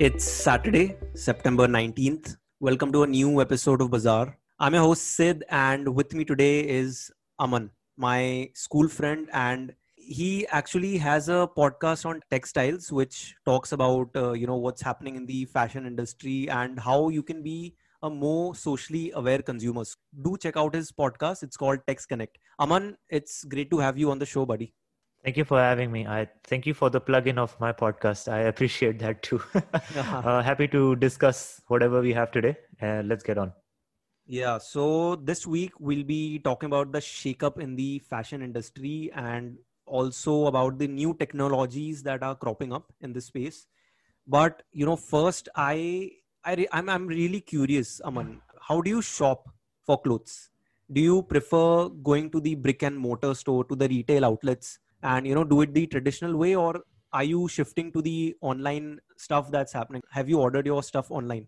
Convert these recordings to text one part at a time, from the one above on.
It's Saturday, September 19th. Welcome to a new episode of Bazaar. I'm your host Sid, and with me today is Aman, my school friend, and he actually has a podcast on textiles, which talks about uh, you know what's happening in the fashion industry and how you can be a more socially aware consumer. Do check out his podcast. It's called text Connect. Aman, it's great to have you on the show, buddy. Thank you for having me. I thank you for the plug-in of my podcast. I appreciate that too. uh, happy to discuss whatever we have today. Uh, let's get on. Yeah. So this week we'll be talking about the shakeup in the fashion industry and also about the new technologies that are cropping up in this space. But you know, first I I re- I'm I'm really curious, Aman. How do you shop for clothes? Do you prefer going to the brick and mortar store to the retail outlets? And you know do it the traditional way or are you shifting to the online stuff that's happening? Have you ordered your stuff online?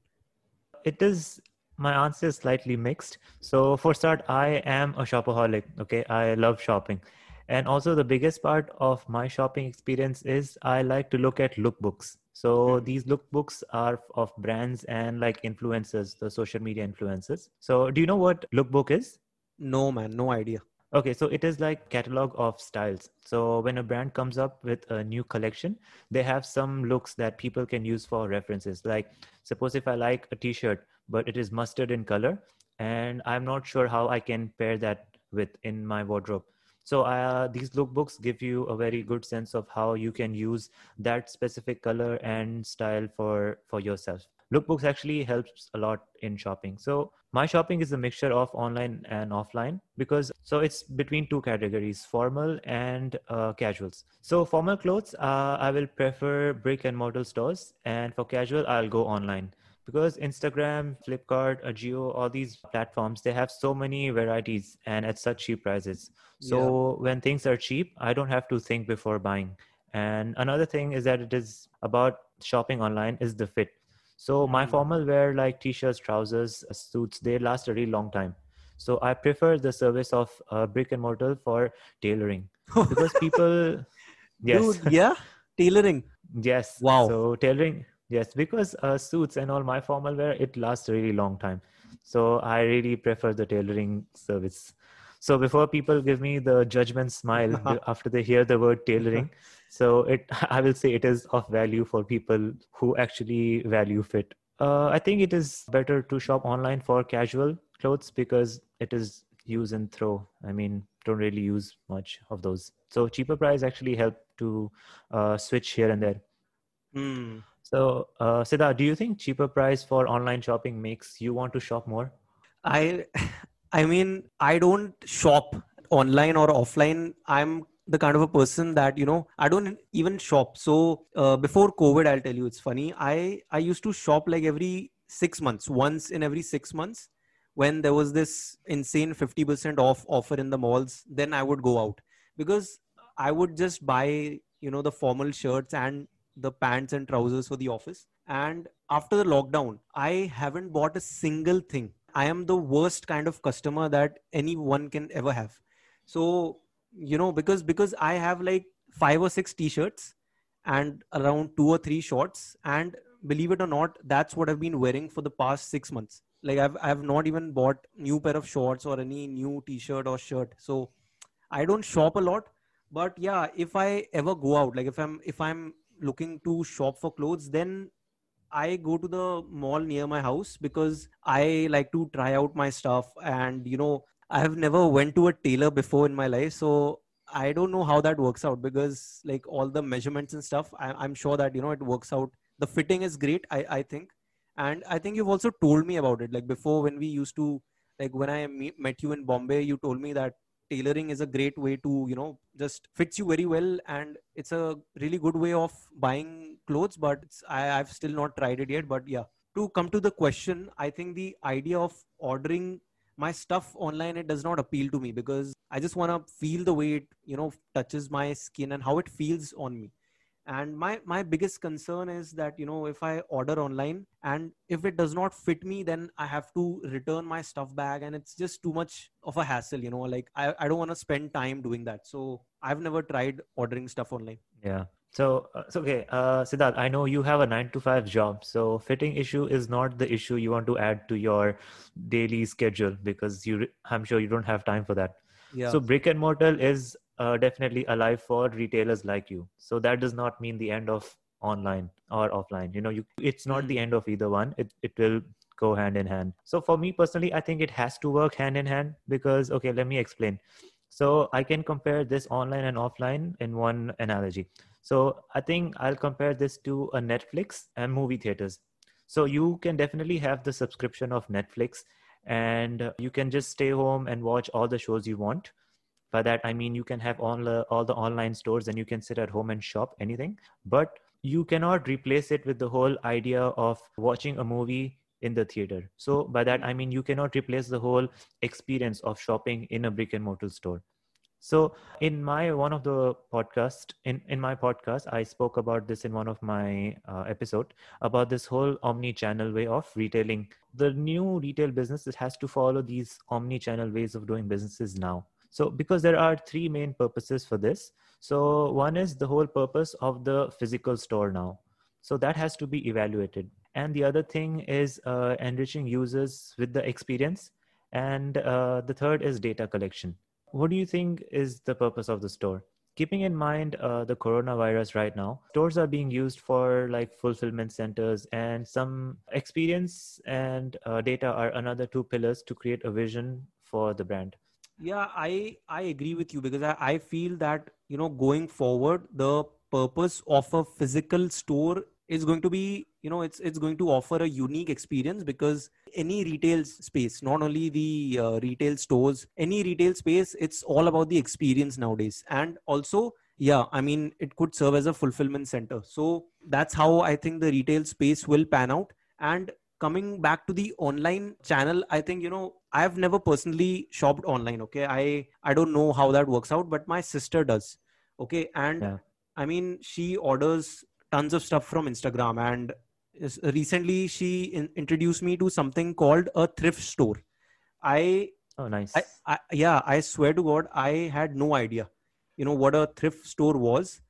It is my answer is slightly mixed. So for start i am a shopaholic okay? I love shopping. And also the biggest part of my shopping experience is i like to look at lookbooks. So mm-hmm. these lookbooks are of brands and like influencers the social media influencers. So do you know what lookbook is? No man. No idea Okay, so it is like catalog of styles. So when a brand comes up with a new collection, they have some looks that people can use for references. Like suppose if I like a t-shirt, but it is mustard in color, and I'm not sure how I can pair that with in my wardrobe. So uh, these lookbooks give you a very good sense of how you can use that specific color and style for for yourself lookbooks actually helps a lot in shopping. So my shopping is a mixture of online and offline because so it's between two categories formal and uh, casuals. So formal clothes uh, i will prefer brick and mortar stores and for casual i'll go online because instagram flipkart Ajio, all these platforms they have so many varieties and at such cheap prices. So yeah. when things are cheap i don't have to think before buying. And another thing is that it is about shopping online is the fit so my hmm. formal wear like t-shirts, trousers, uh, suits, they last a really long time. So I prefer the service of uh, brick and mortar for tailoring because people, yes, Dude, yeah, tailoring, yes, wow. So tailoring, yes, because uh, suits and all my formal wear it lasts a really long time. So I really prefer the tailoring service. So before people give me the judgment smile after they hear the word tailoring, so it I will say it is of value for people who actually value fit. Uh, I think it is better to shop online for casual clothes because it is use and throw. I mean, don't really use much of those. So cheaper price actually help to uh, switch here and there. Mm. So, uh, Siddha, do you think cheaper price for online shopping makes you want to shop more? I I mean, I don't shop online or offline. I'm the kind of a person that you know i don't even shop. So uh, before covid i'll tell you it's funny. I i used to shop like every 6 months once in every 6 months when there was this insane 50% off offer in the malls then i would go out. Because i would just buy you know the formal shirts and the pants and trousers for the office. And after the lockdown i haven't bought a single thing. I am the worst kind of customer that anyone can ever have. So, you know, because because I have like five or six t-shirts and around two or three shorts. And believe it or not that's what i've been wearing for the past six months. Like i've i've not even bought new pair of shorts or any new t-shirt or shirt. So i don't shop a lot. But yeah if i ever go out like if i'm if i'm looking to shop for clothes then I go to the mall near my house because I like to try out my stuff. And you know I have never went to a tailor before in my life so I don't know how that works out because like all the measurements and stuff I, am sure that you know it works out. The fitting is great I, I think. And I think you've also told me about it. Like before when we used to like when I met you in Bombay you told me that tailoring is a great way to you know just fits you very well and it's a really good way of buying clothes but I, i've still not tried it yet. But yeah to come to the question i think the idea of ordering my stuff online it does not appeal to me because i just want to feel the way it you know touches my skin and how it feels on me. And my my biggest concern is that you know if i order online and if it does not fit me then i have to return my stuff bag and it's just too much of a hassle you know like i, I don't want to spend time doing that. So i've never tried ordering stuff online. Yeah So, uh, so okay, uh, Siddharth, I know you have a nine to five job. So, fitting issue is not the issue you want to add to your daily schedule because you, I'm sure you don't have time for that. Yeah. So, brick and mortar is uh, definitely alive for retailers like you. So, that does not mean the end of online or offline. You know, you it's not Mm. the end of either one. It it will go hand in hand. So, for me personally, I think it has to work hand in hand because okay, let me explain. So, I can compare this online and offline in one analogy. So I think I'll compare this to a Netflix and movie theaters. So you can definitely have the subscription of Netflix and you can just stay home and watch all the shows you want. By that I mean you can have all the all the online stores and you can sit at home and shop anything. But you cannot replace it with the whole idea of watching a movie in the theater. So by that I mean you cannot replace the whole experience of shopping in a brick and mortar store. So in my one of the podcast in in my podcast, I spoke about this in one of my uh, episode about this whole omni-channel way of retailing. The new retail business has to follow these omni-channel ways of doing businesses now. So because there are three main purposes for this. So one is the whole purpose of the physical store now. So that has to be evaluated. And the other thing is uh, enriching users with the experience. And uh, the third is data collection. What do you think is the purpose of the store? Keeping in mind uh, the coronavirus right now stores are being used for like fulfillment centers and some experience and uh, data are another two pillars to create a vision for the brand. Yeah i i agree with you because I, I feel that you know going forward the purpose of a physical store is going to be you know it's it's going to offer a unique experience because any retail space not only the uh, retail stores any retail space it's all about the experience nowadays. And also yeah i mean it could serve as a fulfillment center. So that's how i think the retail space will pan out. And coming back to the online channel i think you know i've never personally shopped online okay? I i don't know how that works out but my sister does okay? And Yeah. i mean she orders tons of stuff from instagram. And recently she in, introduced me to something called a thrift store. I oh nice. I, I yeah i swear to god i had no idea you know what a thrift store was.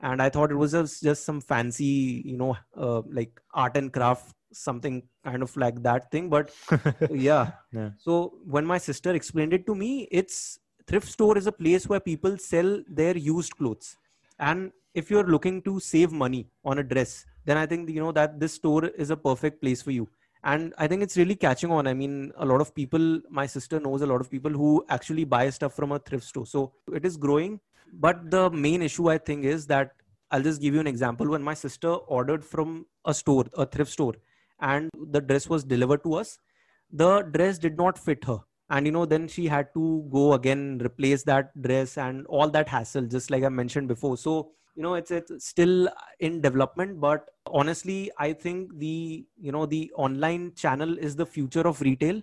And i thought it was just, just some fancy you know uh, like art and craft something kind of like that thing. But yeah. Yeah. so when my sister explained it to me it's thrift store is a place where people sell their used clothes and if you're looking to save money on a dress then i think you know that this store is a perfect place for you. And i think it's really catching on. I mean a lot of people my sister knows a lot of people who actually buy stuff from a thrift store. So it is growing. But the main issue i think is that i'll just give you an example. When my sister ordered from a store a thrift store and the dress was delivered to us the dress did not fit her and you know then she had to go again replace that dress and all that hassle just like i mentioned before. So you know it's it's still in development but honestly i think the you know the online channel is the future of retail.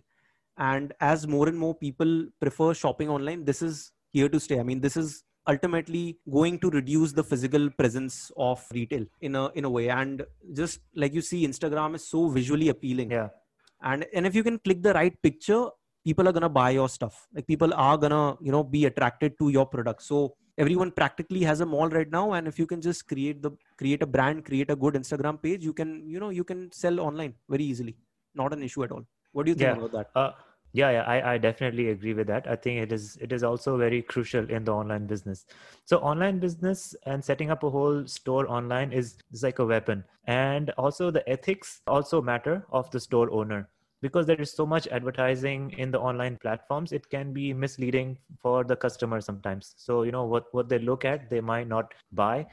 And as more and more people prefer shopping online this is here to stay. I mean this is ultimately going to reduce the physical presence of retail in a in a way. And just like you see instagram is so visually appealing. Yeah. And and if you can click the right picture people are gonna buy your stuff. Like people are gonna you know be attracted to your product. So everyone practically has a mall right now and if you can just create the create a brand create a good instagram page you can you know you can sell online very easily. Not an issue at all. What do you think Yeah. about that? Uh, yeah yeah I, I definitely agree with that. I think it is it is also very crucial in the online business. So online business and setting up a whole store online is, is like a weapon. And also the ethics also matter of the store owner because there is so much advertising in the online platforms it can be misleading for the customer sometimes. So you know what what they look at they might not buy.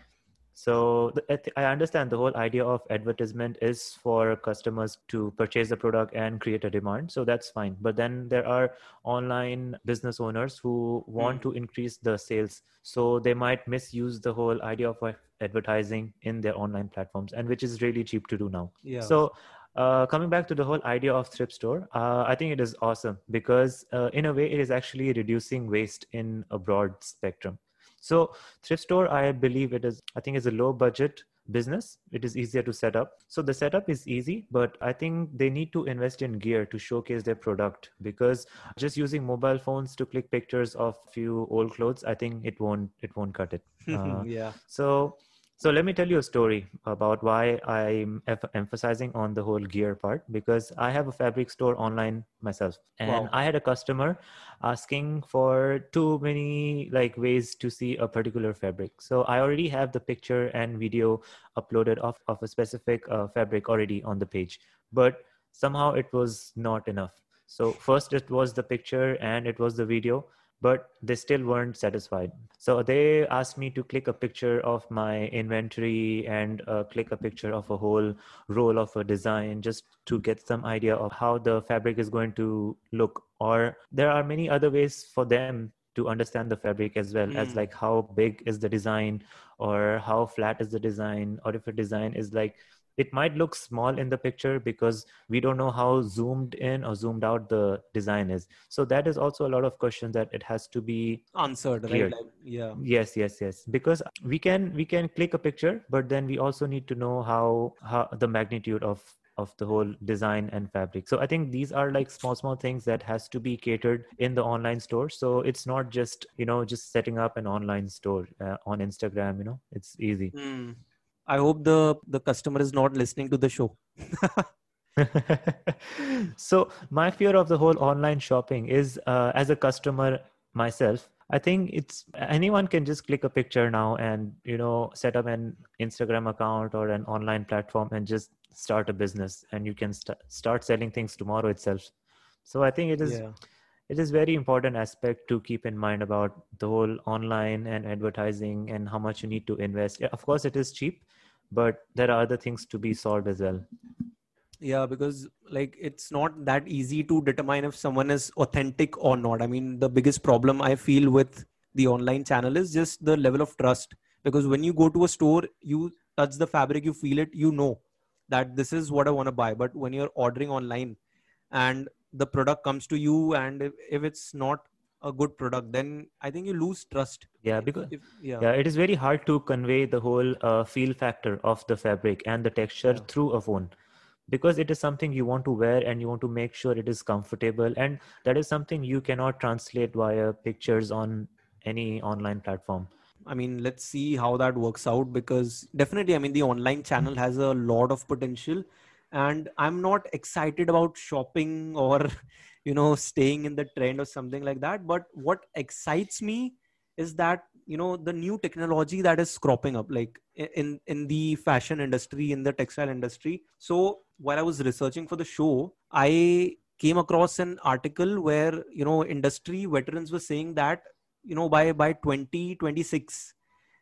So i understand the whole idea of advertisement is for customers to purchase the product and create a demand so that's fine. But then there are online business owners who want hmm. to increase the sales so they might misuse the whole idea of advertising in their online platforms and which is really cheap to do now. Yeah. So uh, coming back to the whole idea of thrift store, uh, I think it is awesome because uh, in a way it is actually reducing waste in a broad spectrum. So thrift store, I believe it is. I think is a low budget business. It is easier to set up. So the setup is easy, but I think they need to invest in gear to showcase their product because just using mobile phones to click pictures of few old clothes, I think it won't it won't cut it. Uh, yeah so So let me tell you a story about why I'm em- emphasizing on the whole gear part because I have a fabric store online myself, and Wow. I had a customer asking for too many like ways to see a particular fabric. So I already have the picture and video uploaded of of a specific uh, fabric already on the page, but somehow it was not enough. So first it was the picture and it was the video, but they still weren't satisfied. So they asked me to click a picture of my inventory and uh, click a picture of a whole roll of a design just to get some idea of how the fabric is going to look. Or there are many other ways for them to understand the fabric as well as Mm. like how big is the design or how flat is the design or if a design is like it might look small in the picture because we don't know how zoomed in or zoomed out the design is. So that is also a lot of questions that it has to be Answered, right? Like, yeah. yes yes yes. Because we can we can click a picture but then we also need to know how how the magnitude of of the whole design and fabric. So i think these are like small small things that has to be catered in the online store. So it's not just you know just setting up an online store uh, on instagram you know? It's easy. Hmm. I hope the the customer is not listening to the show. so my fear of the whole online shopping is uh, as a customer myself i think it's anyone can just click a picture now and you know set up an instagram account or an online platform and just start a business and you can st- start selling things tomorrow itself so i think it is yeah. It is very important aspect to keep in mind about the whole online and advertising and how much you need to invest. Of course it is cheap but there are other things to be solved as well. Yeah because like it's not that easy to determine if someone is authentic or not. I mean the biggest problem i feel with the online channel is just the level of trust. Because when you go to a store you touch the fabric you feel it you know that this is what i want to buy. But when you're ordering online and the product comes to you and if, if it's not a good product then i think you lose trust yeah because if- yeah yeah it is very hard to convey the whole uh, feel factor of the fabric and the texture Yeah. through a phone because it is something you want to wear and you want to make sure it is comfortable and that is something you cannot translate via pictures on any online platform I mean, let's see how that works out because definitely, I mean, the online channel has a lot of potential. And I'm not excited about shopping or, you know, staying in the trend or something like that. But what excites me is that, you know, the new technology that is cropping up, like in, in the fashion industry, in the textile industry. So while I was researching for the show, I came across an article where, you know, industry veterans were saying that you know by by 2026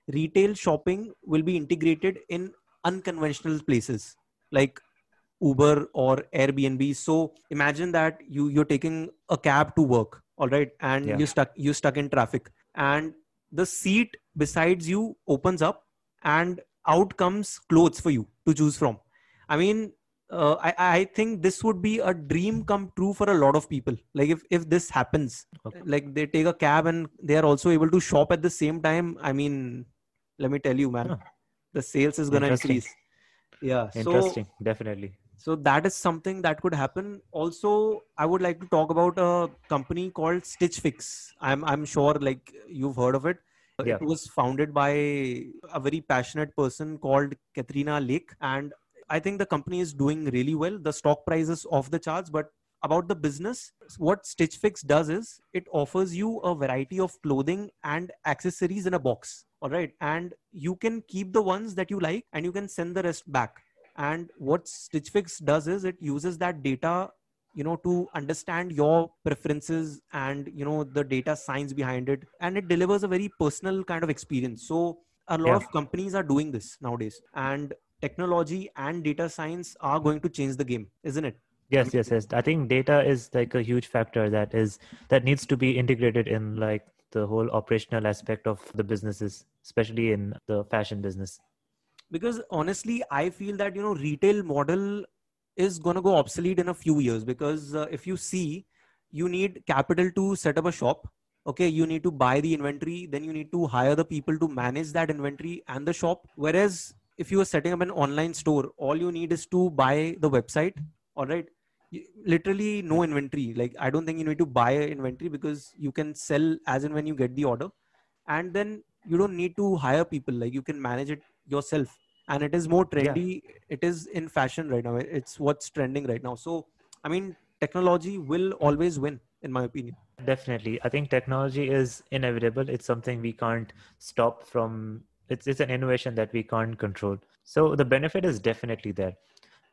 retail shopping will be integrated in unconventional places like uber or airbnb. So imagine that you you're taking a cab to work all right and Yeah. you're stuck you're stuck in traffic. And the seat besides you opens up and out comes clothes for you to choose from. I mean uh, I, I think this would be a dream come true for a lot of people. Like if, if this happens Okay. like they take a cab and they are also able to shop at the same time i mean let me tell you man the sales is going to increase yeah so interesting definitely. so that is something that could happen. Also i would like to talk about a company called stitch fix. I'm i'm sure like you've heard of it. Yeah. it was founded by a very passionate person called katrina lake and i think the company is doing really well. The stock price is off the charts but about the business what stitch fix does is it offers you a variety of clothing and accessories in a box all right? And you can keep the ones that you like and you can send the rest back. And what stitch fix does is it uses that data you know to understand your preferences and you know the data science behind it. And it delivers a very personal kind of experience. So a lot Yeah. of companies are doing this nowadays. And technology and data science are going to change the game isn't it yes yes yes. I think data is like a huge factor that is that needs to be integrated in like the whole operational aspect of the businesses especially in the fashion business. Because honestly i feel that you know retail model is going to go obsolete in a few years because uh, if you see you need capital to set up a shop okay? You need to buy the inventory then you need to hire the people to manage that inventory and the shop. Whereas if you are setting up an online store all you need is to buy the website all right literally no inventory. Like i don't think you need to buy inventory because you can sell as and when you get the order. And then you don't need to hire people. Like you can manage it yourself. And it is more trendy. It is in fashion right now. It's what's trending right now. So i mean technology will always win in my opinion. Definitely. I think technology is inevitable. It's something we can't stop from it's, it's an innovation that we can't control. So the benefit is definitely there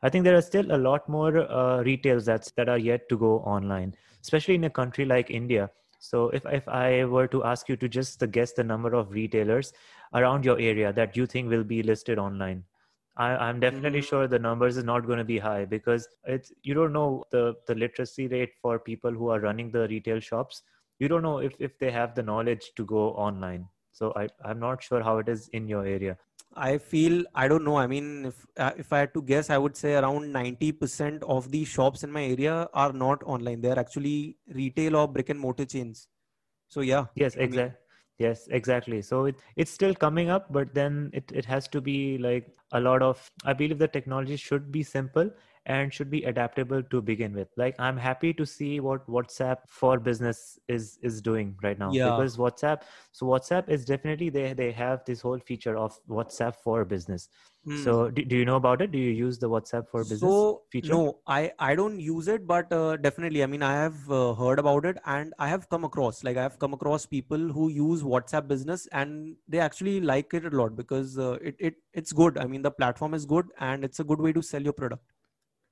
i think there are still a lot more uh, retails that's that are yet to go online especially in a country like india so if, if i were to ask you to just guess the number of retailers around your area that you think will be listed online I, am definitely mm-hmm. sure the numbers is not going to be high because it's you don't know the the literacy rate for people who are running the retail shops. You don't know if if they have the knowledge to go online. So I I'm not sure how it is in your area. I feel I don't know. I mean, if uh, if I had to guess, I would say around ninety percent of the shops in my area are not online. They are actually retail or brick and mortar chains. So yeah. Yes, exactly yes exactly so it, it's still coming up but then it, it has to be like a lot of i believe the technology should be simple and should be adaptable to begin with. Like i'm happy to see what whatsapp for business is is doing right now yeah. because whatsapp so whatsapp is definitely they they have this whole feature of whatsapp for business. Mm. so do, do you know about it? Do you use the whatsapp for business so, feature? no i i don't use it but uh, definitely i mean i have uh, heard about it and i have come across like i have come across people who use whatsapp business and they actually like it a lot because uh, it, it it's good. I mean the platform is good and it's a good way to sell your product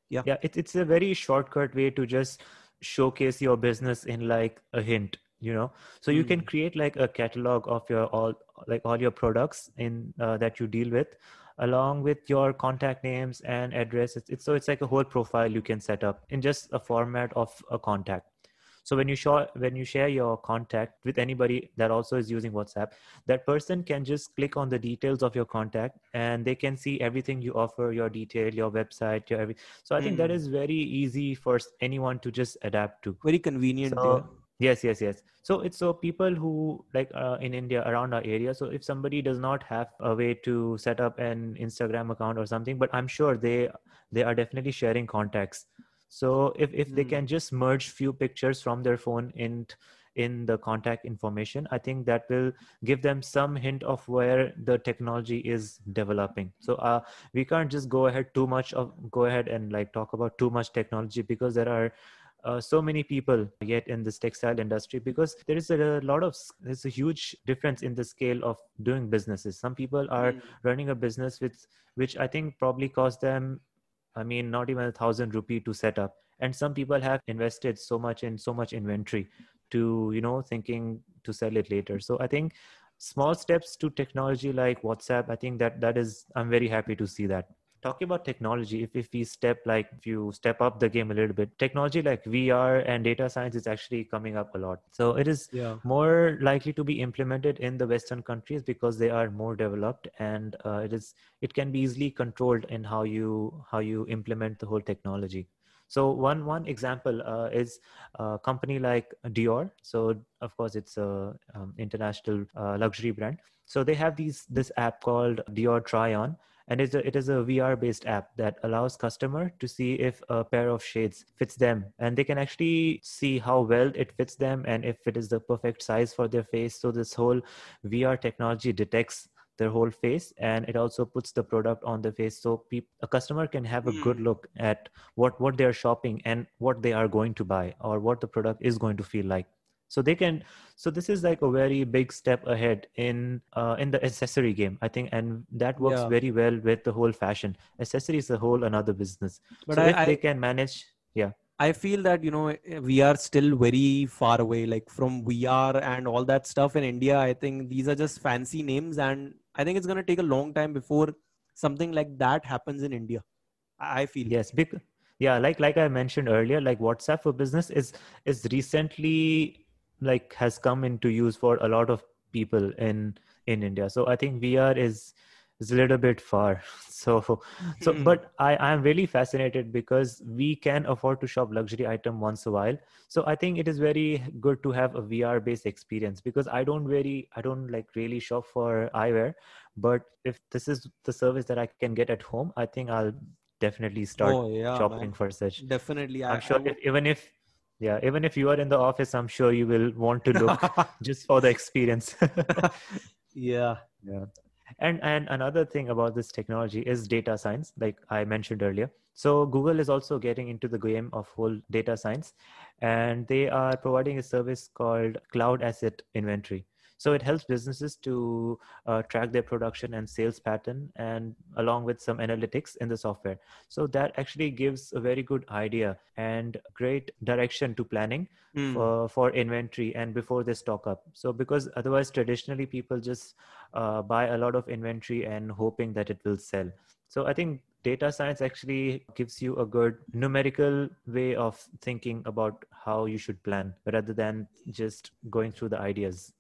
yeah. Yeah it, it's a very shortcut way to just showcase your business in like a hint you know? So you can hmm. create like a catalog of your all like all your products in uh, that you deal with along with your contact names and address it's, it's so it's like a whole profile you can set up in just a format of a contact so when you show when you share your contact with anybody that also is using whatsapp that person can just click on the details of your contact and they can see everything you offer your detail your website your every so i mm. think that hmm. very easy for anyone to just adapt to very convenient so, yes yes yes so it's so people who like uh, in india around our area so if somebody does not have a way to set up an instagram account or something but i'm sure they they are definitely sharing contacts so if, if they hmm. can just merge few pictures from their phone in in the contact information i think that will give them some hint of where the technology is developing so uh, we can't just go ahead too much of go ahead and like talk about too much technology because there are uh, so many people yet in this textile industry because there is a, lot of there's a huge difference in the scale of doing businesses some people are mm. running a business with which i think probably cost them I mean, not even a thousand rupee to set up. And some people have invested so much in so much inventory to, you know, thinking to sell it later. So I think small steps to technology like WhatsApp, I think that that is, I'm very happy to see that talking about technology if, if we step like if you step up the game a little bit technology like vr and data science is actually coming up a lot. So it is yeah. more likely to be implemented in the western countries because they are more developed and uh, it is it can be easily controlled in how you how you implement the whole technology. So one one example uh, is a company like dior. So of course it's a um, international uh, luxury brand. So they have these this app called dior try on and it's a, it is a vr based app that allows customer to see if a pair of shades fits them. And they can actually see how well it fits them and if it is the perfect size for their face. So this whole vr technology detects their whole face and it also puts the product on the face. So pe- a customer can have a mm. good look at what what they're shopping and what they are going to buy or what the product is going to feel like so they can so this is like a very big step ahead in uh, in the accessory game i think and that works yeah. very well with the whole fashion. Accessory is a whole another business. But so I, if I, they can manage yeah. I feel that you know we are still very far away like from vr and all that stuff in india i think these are just fancy names and i think it's going to take a long time before something like that happens in india i feel. Yes because yeah like like i mentioned earlier like whatsapp for business is is recently like has come into use for a lot of people in in india. So i think vr is is a little bit far. So so hmm. but i i'm really fascinated because we can afford to shop luxury item once a while. So i think it is very good to have a vr based experience because i don't really i don't like really shop for eyewear. But if this is the service that i can get at home i think i'll definitely start oh, yeah, shopping man. for such. Definitely i'm sure I, if, even if yeah even if you are in the office i'm sure you will want to look just for the experience. Yeah. Yeah. And and another thing about this technology is data science like i mentioned earlier. So google is also getting into the game of whole data science and they are providing a service called cloud asset inventory so it helps businesses to uh, track their production and sales pattern and along with some analytics in the software. So that actually gives a very good idea and great direction to planning mm. for, for inventory and before they stock up. So because otherwise traditionally people just uh, buy a lot of inventory and hoping that it will sell. So i think data science actually gives you a good numerical way of thinking about how you should plan rather than just going through the ideas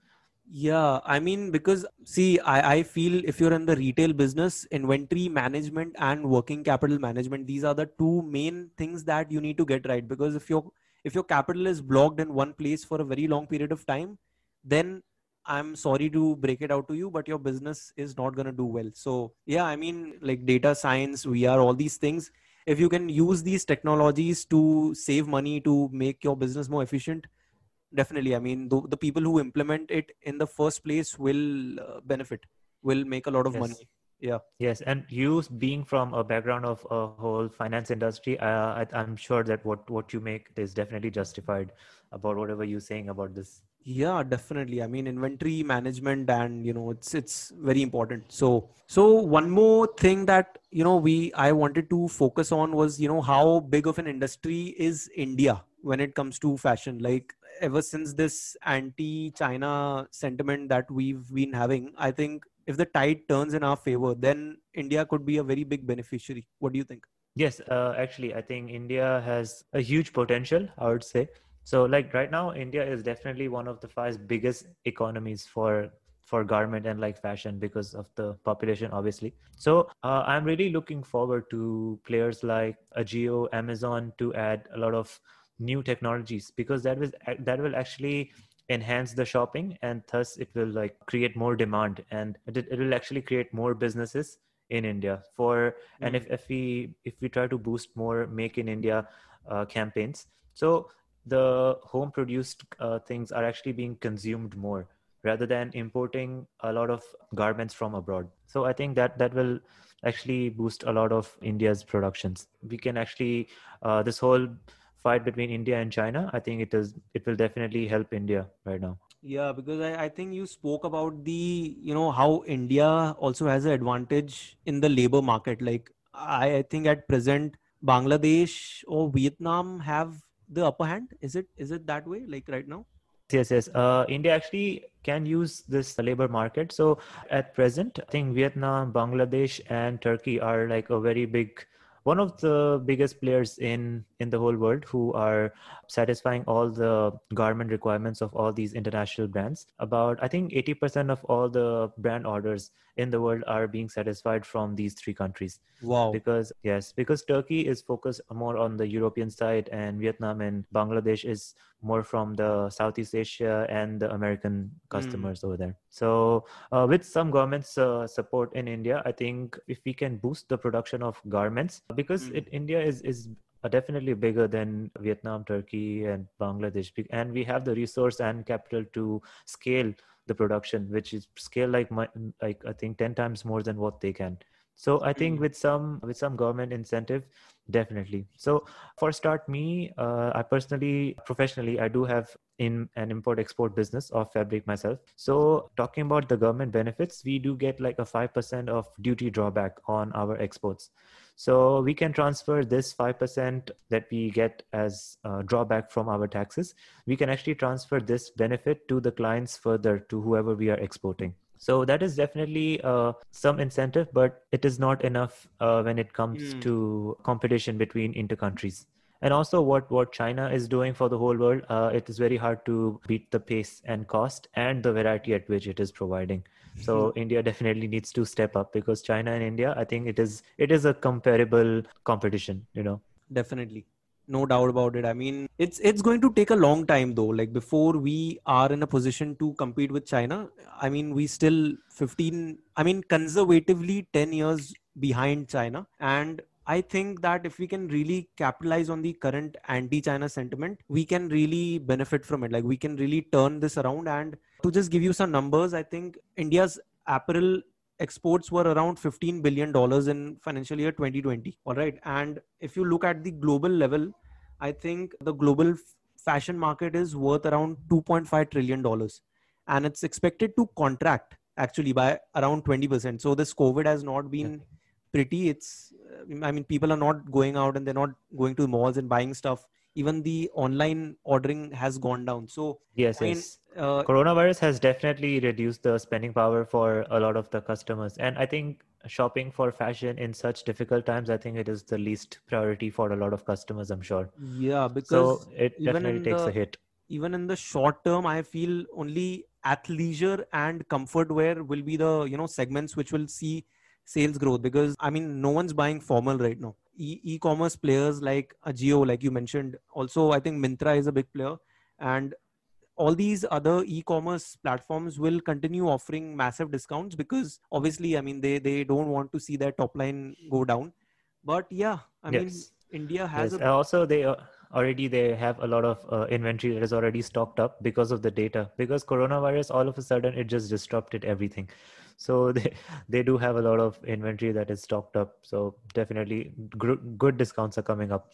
yeah, I mean, because see, I, I feel if you're in the retail business, inventory management and working capital management, these are the two main things that you need to get right. Because if your if your capital is blocked in one place for a very long period of time, then I'm sorry to break it out to you, but your business is not gonna do well. So yeah, I mean, like data science, VR, all these things. If you can use these technologies to save money to make your business more efficient, definitely. I mean the, the people who implement it in the first place will uh, benefit will make a lot of yes. money. Yeah. Yes and you being from a background of a whole finance industry uh, I, i'm sure that what what you make is definitely justified about whatever you're saying about this. Yeah definitely. I mean inventory management and you know it's it's very important. So so one more thing that you know we i wanted to focus on was you know how big of an industry is india when it comes to fashion like ever since this anti-China sentiment that we've been having, I think if the tide turns in our favor, then India could be a very big beneficiary. What do you think? Yes, uh, actually, I think India has a huge potential. I would say so. Like right now, India is definitely one of the five biggest economies for for garment and like fashion because of the population obviously so uh, i'm really looking forward to players like Ajio, amazon to add a lot of new technologies because that will that will actually enhance the shopping and thus it will like create more demand and it, it will actually create more businesses in india for mm-hmm. and if, mm. if we if we try to boost more make in india uh, campaigns so the home produced uh, things are actually being consumed more rather than importing a lot of garments from abroad so i think that that will actually boost a lot of india's productions we can actually uh, this whole fight between India and China, I think it is it will definitely help India right now. Yeah, because I, I think you spoke about the you know how India also has an advantage in the labor market. Like I, I think at present Bangladesh or Vietnam have the upper hand. Is it is it that way? Like right now? Yes, yes. Uh, India actually can use this labor market. So at present, I think Vietnam, Bangladesh, and Turkey are like a very big one of the biggest players in in the whole world who are satisfying all the garment requirements of all these international brands. About i think 80% of all the brand orders in the world are being satisfied from these three countries. Wow. Because yes because turkey is focused more on the european side and vietnam and bangladesh is more from the southeast asia and the american customers mm. over there so uh, with some government's uh, support in india i think if we can boost the production of garments because mm. it, india is is definitely bigger than Vietnam, Turkey, and Bangladesh. And we have the resource and capital to scale the production which is scale like my, like i think 10 times more than what they can so i think mm. with some with some government incentive definitely so for start me uh, i personally professionally i do have in an import export business of fabric myself so talking about the government benefits we do get like a 5% of duty drawback on our exports so we can transfer this 5% that we get as drawback from our taxes. We can actually transfer this benefit to the clients further to whoever we are exporting. So that is definitely uh, some incentive, but it is not enough uh, when it comes mm. to competition between inter countries and also what what china is doing for the whole world uh, it is very hard to beat the pace and cost and the variety at which it is providing. So india definitely needs to step up because china and india i think it is it is a comparable competition you know. Definitely no doubt about it i mean it's it's going to take a long time though like before we are in a position to compete with china i mean we still 15 i mean conservatively 10 years behind china and I think that if we can really capitalize on the current anti-China sentiment, we can really benefit from it. Like we can really turn this around. And to just give you some numbers, I think India's apparel exports were around 15 billion dollars in financial year 2020 all right? And if you look at the global level i think the global f- fashion market is worth around 2.5 trillion dollars. And it's expected to contract actually by around 20% so this covid has not been pretty. It's uh, i mean people are not going out and they're not going to malls and buying stuff even the online ordering has gone down. So yes I mean, yes. uh, coronavirus has definitely reduced the spending power for a lot of the customers. And i think shopping for fashion in such difficult times i think it is the least priority for a lot of customers i'm sure. Yeah because so it definitely takes the- a hit. even in the short term i feel only athleisure and comfort wear will be the you know segments which will see sales growth because i mean no one's buying formal right now e- e-commerce players like Ajio like you mentioned. Also i think Myntra is a big player. And all these other e-commerce platforms will continue offering massive discounts because obviously i mean they they don't want to see their top line go down. But yeah i mean india has yes. a also they uh, already they have a lot of uh, inventory that is already stocked up because of the data. Because coronavirus all of a sudden it just disrupted everything. So they they do have a lot of inventory that is stocked up. So definitely gr- good discounts are coming up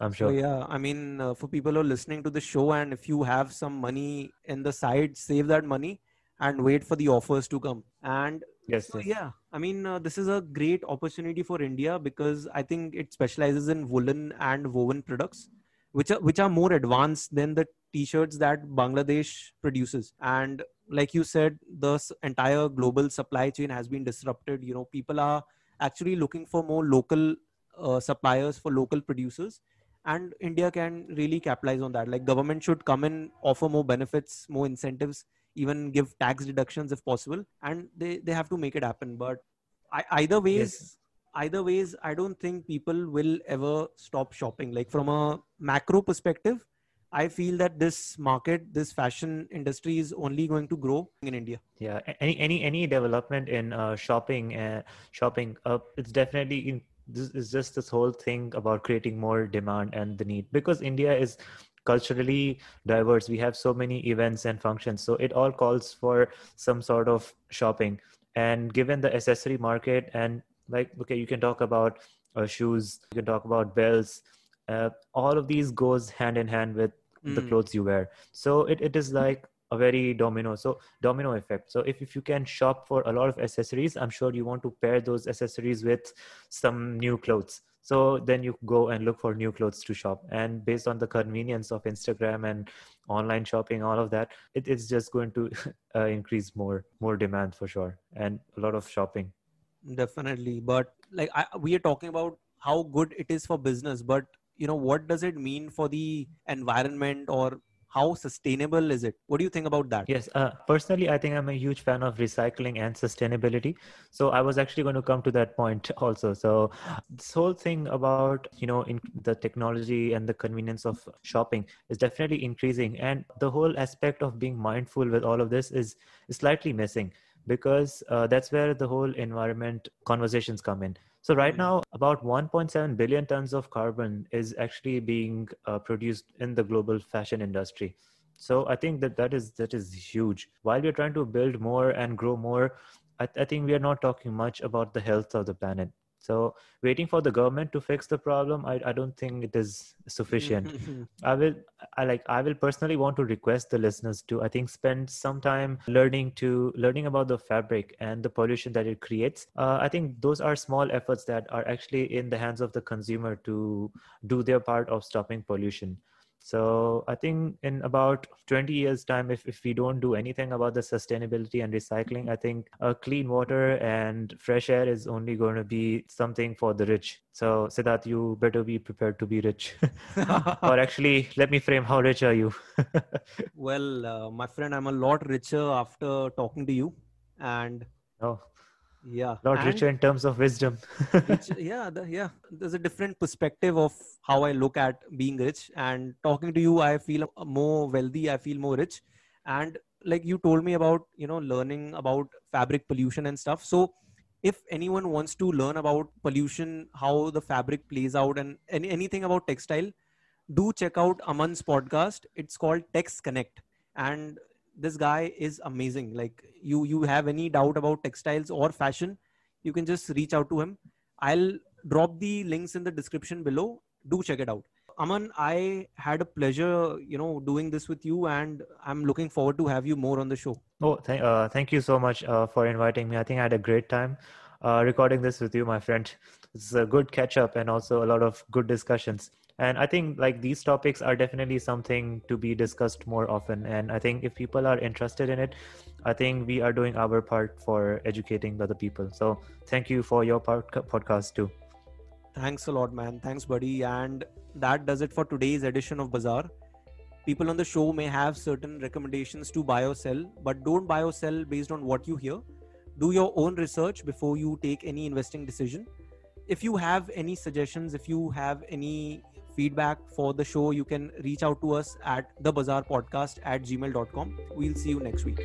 i'm So sure. yeah, I mean, uh, for people who are listening to the show, and if you have some money in the side, save that money and wait for the offers to come. And yes, so yes. yeah, I mean, uh, this is a great opportunity for India because I think it specializes in woolen and woven products, which are which are more advanced than the t-shirts that Bangladesh produces. And like you said, the entire global supply chain has been disrupted. You know, people are actually looking for more local uh, suppliers for local producers and india can really capitalize on that like government should come in offer more benefits more incentives even give tax deductions if possible and they they have to make it happen but I, either ways Yes. Either ways i don't think people will ever stop shopping. Like from a macro perspective i feel that this market this fashion industry is only going to grow in india. Yeah any any any development in uh, shopping uh, shopping uh, it's definitely in this is just this whole thing about creating more demand and the need. Because india is culturally diverse. We have so many events and functions. So it all calls for some sort of shopping. And given the accessory market and like okay you can talk about uh, shoes you can talk about belts uh, all of these goes hand in hand with the Mm. clothes you wear. So it, it is like a very domino so domino effect. So if, if you can shop for a lot of accessories i'm sure you want to pair those accessories with some new clothes. So then you go and look for new clothes to shop. And based on the convenience of instagram and online shopping all of that it is just going to uh, increase more more demand for sure. And a lot of shopping definitely. But like I, we are talking about how good it is for business but you know what does it mean for the environment or how sustainable is it? What do you think about that? Yes, uh, personally, I think I'm a huge fan of recycling and sustainability. So I was actually going to come to that point also. So this whole thing about you know in the technology and the convenience of shopping is definitely increasing, and the whole aspect of being mindful with all of this is, is slightly missing because uh, that's where the whole environment conversations come in. So right Mm. now, about 1.7 billion tons of carbon is actually being uh, produced in the global fashion industry so i think that that is that is huge while we're trying to build more and grow more I, I think we are not talking much about the health of the planet so waiting for the government to fix the problem i, I don't think it is sufficient. I will i like i will personally want to request the listeners to i think spend some time learning to learning about the fabric and the pollution that it creates. Uh, i think those are small efforts that are actually in the hands of the consumer to do their part of stopping pollution so I think in about 20 years' time, if, if we don't do anything about the sustainability and recycling, I think uh, clean water and fresh air is only going to be something for the rich. So Siddharth, you better be prepared to be rich. or actually, let me frame how rich are you? well uh, my friend i'm a lot richer after talking to you and oh, yeah. A lot and richer in terms of wisdom. yeah the, yeah. There's a different perspective of how i look at being rich. And talking to you i feel more wealthy i feel more rich. And like you told me about you know learning about fabric pollution and stuff. So if anyone wants to learn about pollution how the fabric plays out and any, anything about textile do check out aman's podcast. It's called TexConnect. And this guy is amazing. Like you, you have any doubt about textiles or fashion, you can just reach out to him. I'll drop the links in the description below. Do check it out. Aman, I had a pleasure, you know, doing this with you, and I'm looking forward to have you more on the show. Oh, uh, thank you so much uh, for inviting me. I think I had a great time uh, recording this with you, my friend. It's a good catch up and also a lot of good discussions. And I think like these topics are definitely something to be discussed more often. And I think if people are interested in it, I think we are doing our part for educating other people. So thank you for your part- podcast too. Thanks a lot, man. Thanks, buddy. And that does it for today's edition of Bazaar. People on the show may have certain recommendations to buy or sell, but don't buy or sell based on what you hear. Do your own research before you take any investing decision. If you have any suggestions, if you have any feedback for the show, you can reach out to us at the podcast at gmail.com. We'll see you next week.